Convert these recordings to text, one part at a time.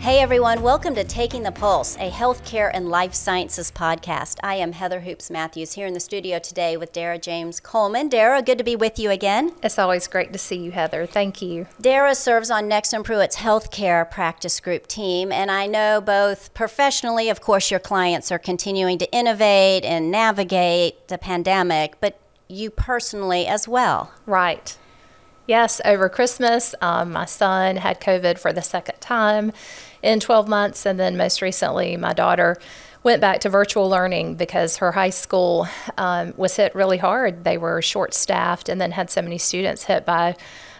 Hey everyone, welcome to Taking the Pulse, a healthcare and life sciences podcast. I am Heather Hoopes Matthews here in the studio today with Dara James Coleman. Dara, good to be with you again. It's always great to see you, Heather. Thank you. Dara serves on Nexsen Pruet's healthcare practice group team, and I know both professionally, of course, your clients are continuing to innovate and navigate the pandemic, but you personally as well. Right. Yes, over Christmas, um, my son had COVID for the second time in 12 months. And then most recently, my daughter went back to virtual learning because her high school um, was hit really hard. They were short staffed and then had so many students hit by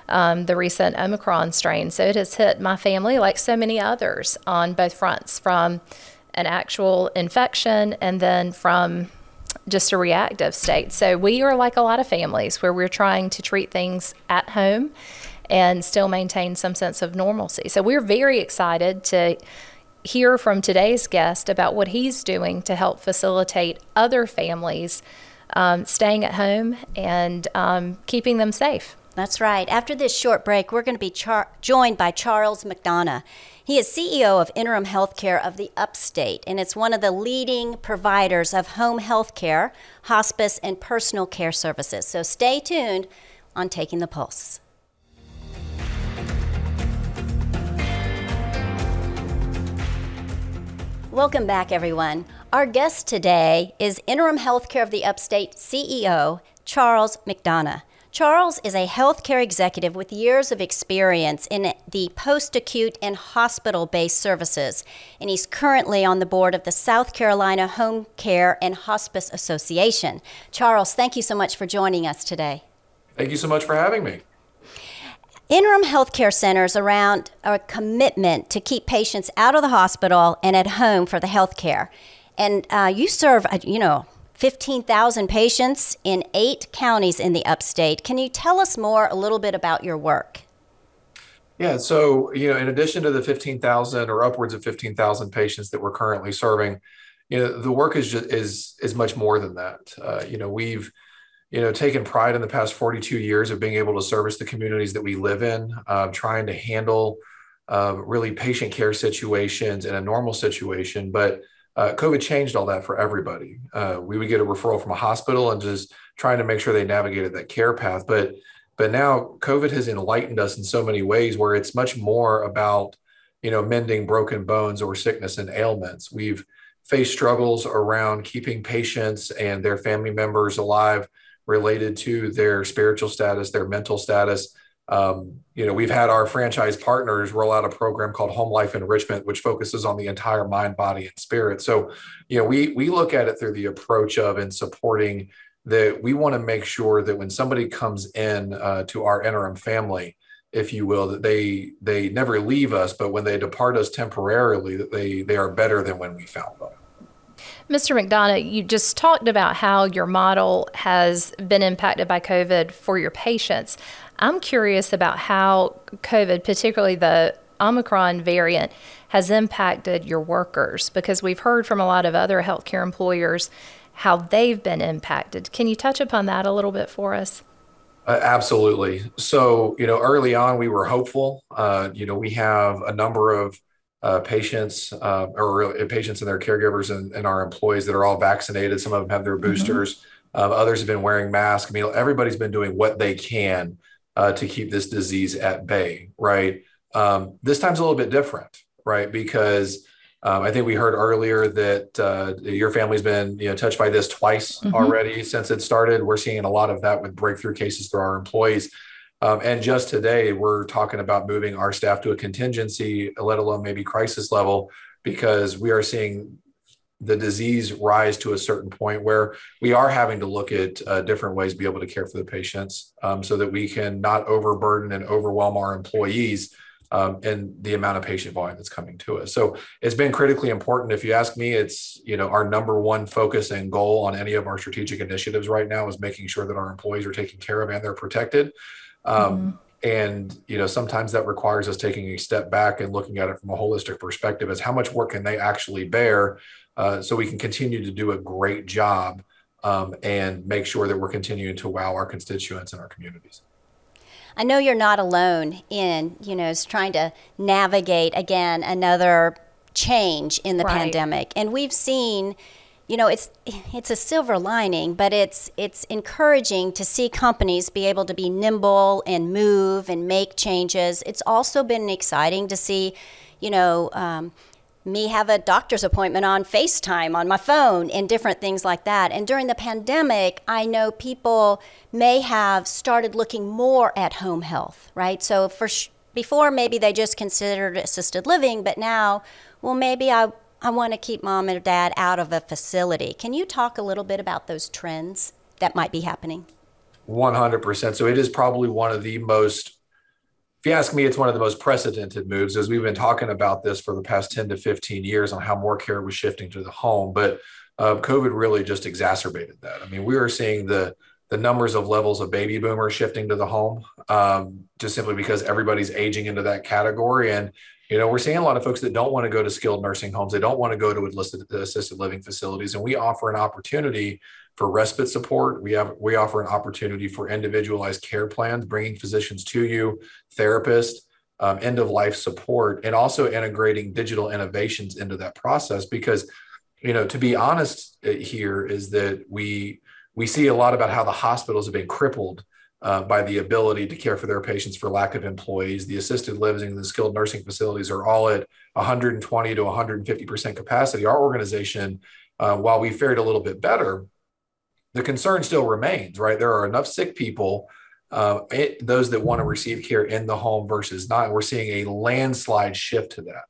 um, the recent Omicron strain. So it has hit my family like so many others on both fronts from an actual infection and then from just a reactive state. So we are like a lot of families where we're trying to treat things at home and still maintain some sense of normalcy. So we're very excited to hear from today's guest about what he's doing to help facilitate other families um, staying at home and um, keeping them safe. That's right. After this short break, we're going to be char- joined by Charles McDonough. He is CEO of Interim Healthcare of the Upstate, and it's one of the leading providers of home health care, hospice, and personal care services. So stay tuned on Taking the Pulse. Welcome back, everyone. Our guest today is Interim Healthcare of the Upstate CEO, Charles McDonough. Charles is a healthcare executive with years of experience in the post acute and hospital based services, and he's currently on the board of the South Carolina Home Care and Hospice Association. Charles, thank you so much for joining us today. Thank you so much for having me. Interim healthcare centers around a commitment to keep patients out of the hospital and at home for the healthcare. And uh, you serve, uh, you know, 15,000 patients in eight counties in the upstate. Can you tell us more a little bit about your work? Yeah, so you know, in addition to the 15,000 or upwards of 15,000 patients that we're currently serving, you know, the work is just is is much more than that. Uh, you know, we've you know, taken pride in the past 42 years of being able to service the communities that we live in, uh, trying to handle uh, really patient care situations in a normal situation. But uh, COVID changed all that for everybody. Uh, we would get a referral from a hospital and just trying to make sure they navigated that care path. But but now COVID has enlightened us in so many ways where it's much more about you know mending broken bones or sickness and ailments. We've faced struggles around keeping patients and their family members alive related to their spiritual status, their mental status. Um, you know, we've had our franchise partners roll out a program called Home Life Enrichment, which focuses on the entire mind, body, and spirit. So, you know, we we look at it through the approach of and supporting that we want to make sure that when somebody comes in uh, to our interim family, if you will, that they they never leave us, but when they depart us temporarily, that they they are better than when we found them. Mr. McDonough, you just talked about how your model has been impacted by COVID for your patients. I'm curious about how COVID, particularly the Omicron variant, has impacted your workers because we've heard from a lot of other healthcare employers how they've been impacted. Can you touch upon that a little bit for us? Uh, absolutely. So, you know, early on, we were hopeful. Uh, you know, we have a number of uh, patients uh, or patients and their caregivers and, and, our employees that are all vaccinated. Some of them have their mm-hmm. boosters. Mm-hmm. others have been wearing masks. I mean, everybody's been doing what they can uh, to keep this disease at bay, right? Um, this time's a little bit different, right? Because um, I think we heard earlier that uh, your family's been you know touched by this twice mm-hmm. already since it started. We're seeing a lot of that with breakthrough cases through our employees. Um, and just today, we're talking about moving our staff to a contingency, let alone maybe crisis level, because we are seeing the disease rise to a certain point where we are having to look at uh, different ways to be able to care for the patients um, so that we can not overburden and overwhelm our employees um, and the amount of patient volume that's coming to us. So it's been critically important. If you ask me, it's you know our number one focus and goal on any of our strategic initiatives right now is making sure that our employees are taken care of and they're protected. Um, mm-hmm. And you know, sometimes that requires us taking a step back and looking at it from a holistic perspective: as how much work can they actually bear, uh, so we can continue to do a great job um, and make sure that we're continuing to wow our constituents and our communities. I know you're not alone in, you know, trying to navigate again another change in the right. pandemic. And we've seen you know it's it's a silver lining but it's it's encouraging to see companies be able to be nimble and move and make changes it's also been exciting to see you know um, me have a doctor's appointment on FaceTime on my phone and different things like that. And during the pandemic, I know people may have started looking more at home health, right? So for sh- before maybe they just considered assisted living, but now, well, maybe I I want to keep mom and dad out of a facility. Can you talk a little bit about those trends that might be happening? 100%. So it is probably one of the most if you ask me, it's one of the most precedented moves as we've been talking about this for the past 10 to 15 years on how more care was shifting to the home. But uh, COVID really just exacerbated that. I mean, we are seeing the the numbers of levels of baby boomers shifting to the home um, just simply because everybody's aging into that category. And, you know, we're seeing a lot of folks that don't want to go to skilled nursing homes. They don't want to go to enlisted, assisted living facilities. And we offer an opportunity for respite support. We have we offer an opportunity for individualized care plans, bringing physicians to you, therapists, um, end of life support, and also integrating digital innovations into that process. Because, you know, to be honest, uh, here is that we we see a lot about how the hospitals have been crippled uh, by the ability to care for their patients for lack of employees. The assisted living and the skilled nursing facilities are all at 120 to 150 percent capacity. Our organization, uh, while we fared a little bit better the concern still remains, right? There are enough sick people, uh, it, those that want to receive care in the home versus not. We're seeing a landslide shift to that.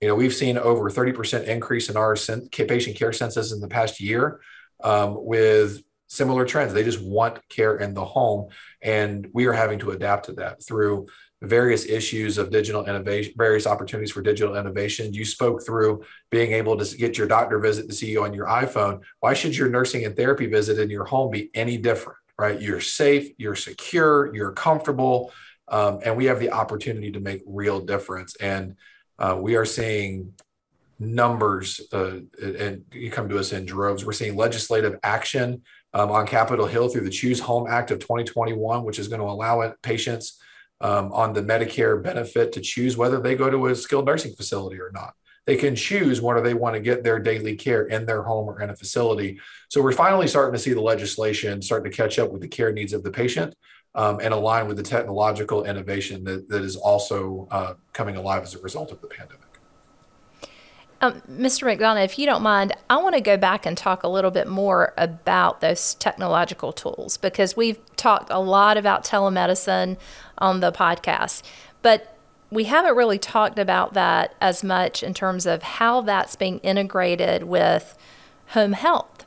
You know, we've seen over 30% increase in our patient care census in the past year um, with similar trends. They just want care in the home. And we are having to adapt to that through various issues of digital innovation, various opportunities for digital innovation. You spoke through being able to get your doctor visit to see you on your iPhone. Why should your nursing and therapy visit in your home be any different, right? You're safe, you're secure, you're comfortable, um, and we have the opportunity to make real difference. And uh, we are seeing numbers, uh, and you come to us in droves. We're seeing legislative action um, on Capitol Hill through the Choose Home Act of 2021, which is going to allow patients um, on the Medicare benefit to choose whether they go to a skilled nursing facility or not. They can choose whether they want to get their daily care in their home or in a facility. So we're finally starting to see the legislation starting to catch up with the care needs of the patient um, and align with the technological innovation that, that is also uh, coming alive as a result of the pandemic. Um, Mr. McDonough, if you don't mind, I want to go back and talk a little bit more about those technological tools because we've talked a lot about telemedicine on the podcast, but we haven't really talked about that as much in terms of how that's being integrated with home health.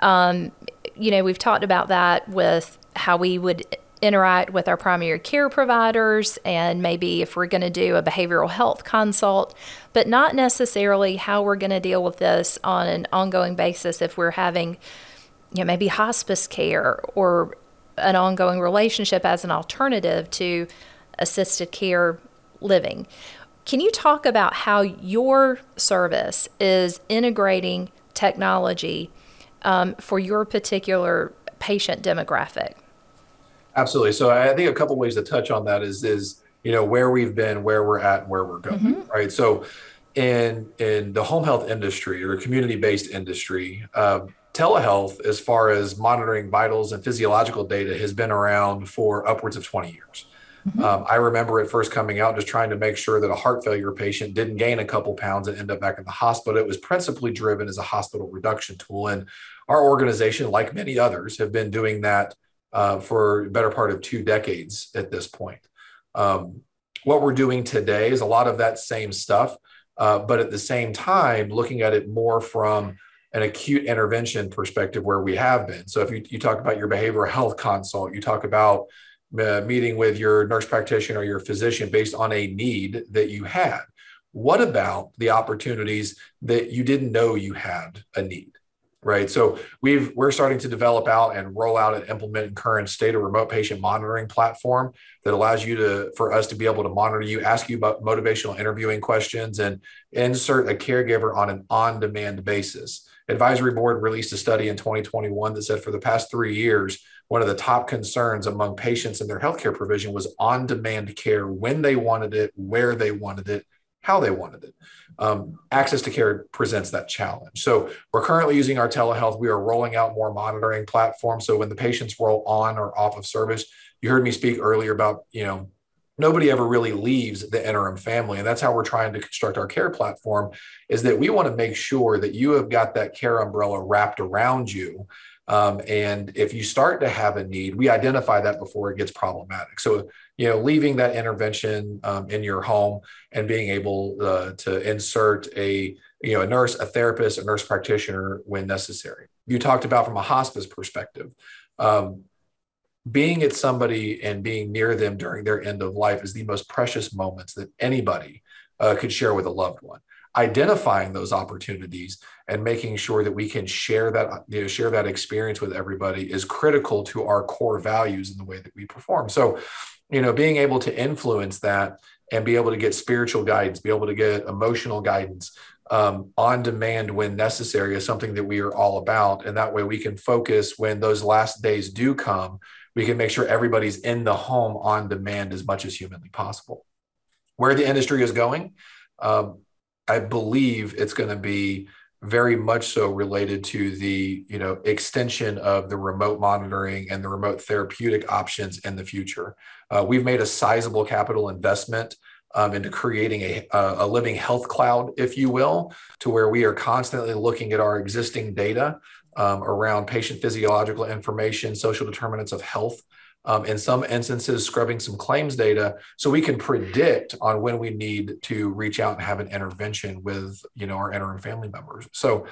Um, you know, we've talked about that with how we would interact with our primary care providers and maybe if we're going to do a behavioral health consult, but not necessarily how we're going to deal with this on an ongoing basis if we're having, you know, maybe hospice care or an ongoing relationship as an alternative to assisted care living. Can you talk about how your service is integrating technology um, for your particular patient demographic? Absolutely. So I think a couple ways to touch on that is is you know where we've been, where we're at, and where we're going. Mm-hmm. Right. So in in the home health industry or community based industry, uh, telehealth, as far as monitoring vitals and physiological data, has been around for upwards of 20 years. Mm-hmm. Um, I remember it first coming out, just trying to make sure that a heart failure patient didn't gain a couple pounds and end up back in the hospital. It was principally driven as a hospital reduction tool. And our organization, like many others, have been doing that uh, for a better part of two decades at this point. Um, what we're doing today is a lot of that same stuff, uh, but at the same time, looking at it more from an acute intervention perspective where we have been. So if you, you talk about your behavioral health consult, you talk about uh, meeting with your nurse practitioner or your physician based on a need that you had. What about the opportunities that you didn't know you had a need? Right? So we've we're starting to develop out and roll out and implement current state a remote patient monitoring platform that allows you to for us to be able to monitor you, ask you about motivational interviewing questions, and insert a caregiver on an on-demand basis. advisory board released a study in 2021 that said for the past three years, one of the top concerns among patients in their healthcare provision was on demand care when they wanted it, where they wanted it, how they wanted it. Um, access to care presents that challenge. So we're currently using our telehealth. We are rolling out more monitoring platforms. So when the patients roll on or off of service, you heard me speak earlier about, you know, nobody ever really leaves the interim family and that's how we're trying to construct our care platform is that we want to make sure that you have got that care umbrella wrapped around you um, and if you start to have a need we identify that before it gets problematic. So you know leaving that intervention um, in your home and being able uh, to insert a you know a nurse a therapist a nurse practitioner when necessary. You talked about from a hospice perspective. Um, being at somebody and being near them during their end of life is the most precious moments that anybody uh, could share with a loved one identifying those opportunities and making sure that we can share that you know share that experience with everybody is critical to our core values in the way that we perform so you know being able to influence that and be able to get spiritual guidance be able to get emotional guidance um, on demand when necessary is something that we are all about and that way we can focus when those last days do come we can make sure everybody's in the home on demand as much as humanly possible. Where the industry is going, um, I believe it's going to be very much so related to the you know extension of the remote monitoring and the remote therapeutic options in the future. Uh, we've made a sizable capital investment um, into creating a, a living health cloud, if you will, to where we are constantly looking at our existing data um, around patient physiological information, social determinants of health. Um, in some instances, scrubbing some claims data so we can predict on when we need to reach out and have an intervention with you know our interim family members. So,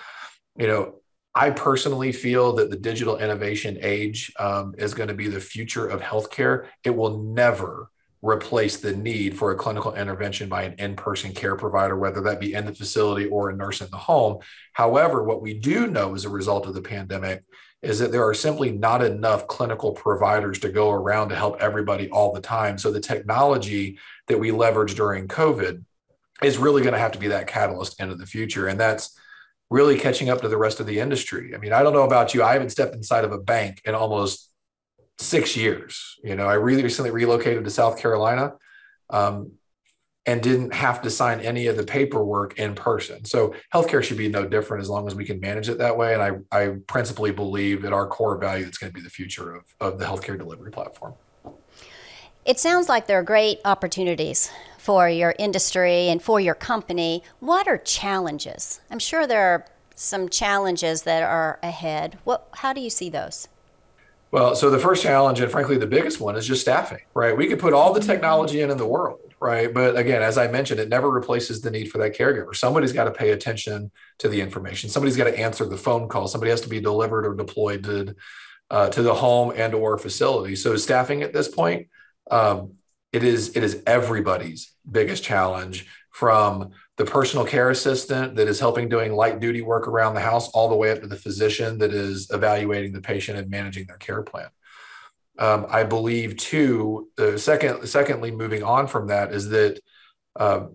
you know, I personally feel that the digital innovation age um, is going to be the future of healthcare. It will never replace the need for a clinical intervention by an in-person care provider whether that be in the facility or a nurse in the home however what we do know as a result of the pandemic is that there are simply not enough clinical providers to go around to help everybody all the time. So the technology that we leveraged during covid is really going to have to be that catalyst into the future. And that's really catching up to the rest of the industry. I mean i don't know about you i haven't stepped inside of a bank in almost six years. You know, I really recently relocated to South Carolina. Um, and didn't have to sign any of the paperwork in person. So healthcare should be no different as long as we can manage it that way. And I, I principally believe that our core value is going to be the future of, of the healthcare delivery platform. It sounds like there are great opportunities for your industry and for your company. What are challenges? I'm sure there are some challenges that are ahead. What, how do you see those? Well, so the first challenge, and frankly, the biggest one, is just staffing, right? We could put all the technology in in the world, right? But again, as I mentioned, it never replaces the need for that caregiver. Somebody's got to pay attention to the information. Somebody's got to answer the phone call. Somebody has to be delivered or deployed to uh, to the home and or facility. So staffing at this point, um, it is it is everybody's biggest challenge from the personal care assistant that is helping doing light duty work around the house, all the way up to the physician that is evaluating the patient and managing their care plan. Um, I believe too. The second, secondly, moving on from that is that uh,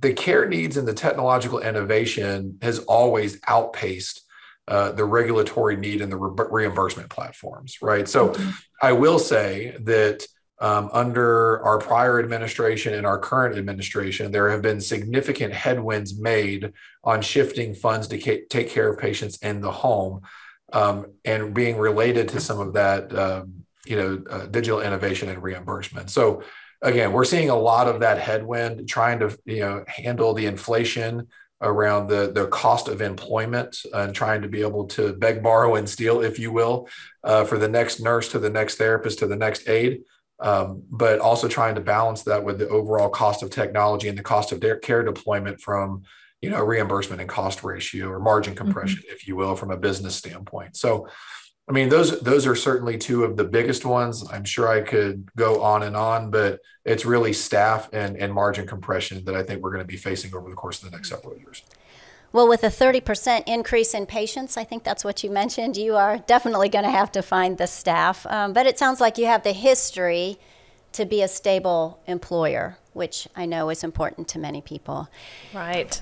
the care needs and the technological innovation has always outpaced uh, the regulatory need and the re- reimbursement platforms, right? So, mm-hmm. I will say that um, under our prior administration and our current administration, there have been significant headwinds made on shifting funds to ca- take care of patients in the home um, and being related to some of that, um, you know, uh, digital innovation and reimbursement. So, again, we're seeing a lot of that headwind trying to, you know, handle the inflation around the, the cost of employment and trying to be able to beg, borrow, and steal, if you will, uh, for the next nurse to the next therapist to the next aide um, but also trying to balance that with the overall cost of technology and the cost of their care deployment from you know reimbursement and cost ratio or margin mm-hmm. compression mm-hmm. if you will from a business standpoint so i mean those those are certainly two of the biggest ones i'm sure i could go on and on but it's really staff and, and margin compression that i think we're going to be facing over the course of the next several years well, with a 30% increase in patients, I think that's what you mentioned, you are definitely going to have to find the staff. Um, but it sounds like you have the history to be a stable employer, which I know is important to many people. Right.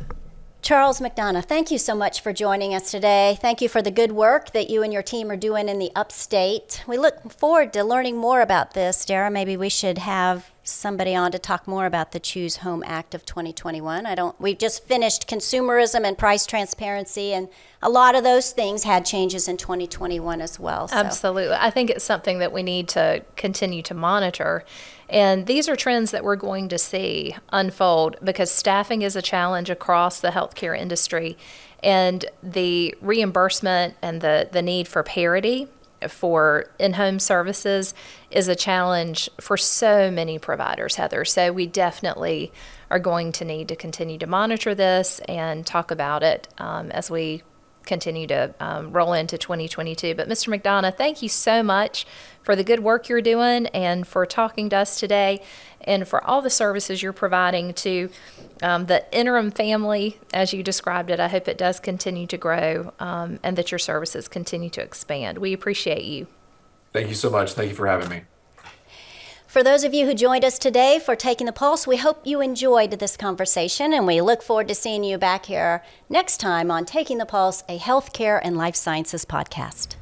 Charles McDonough, thank you so much for joining us today. Thank you for the good work that you and your team are doing in the upstate. We look forward to learning more about this. Dara, maybe we should have somebody on to talk more about the Choose Home Act of 2021. I don't we've just finished consumerism and price transparency and a lot of those things had changes in 2021 as well. So. Absolutely. I think it's something that we need to continue to monitor. And these are trends that we're going to see unfold because staffing is a challenge across the healthcare industry and the reimbursement and the, the need for parity for in home services is a challenge for so many providers, Heather. So we definitely are going to need to continue to monitor this and talk about it um, as we continue to um, roll into 2022. But Mr. McDonough, thank you so much for the good work you're doing and for talking to us today and for all the services you're providing to um, the interim family, as you described it. I hope it does continue to grow um, and that your services continue to expand. We appreciate you. Thank you so much. Thank you for having me. For those of you who joined us today for Taking the Pulse, we hope you enjoyed this conversation and we look forward to seeing you back here next time on Taking the Pulse, a healthcare and life sciences podcast.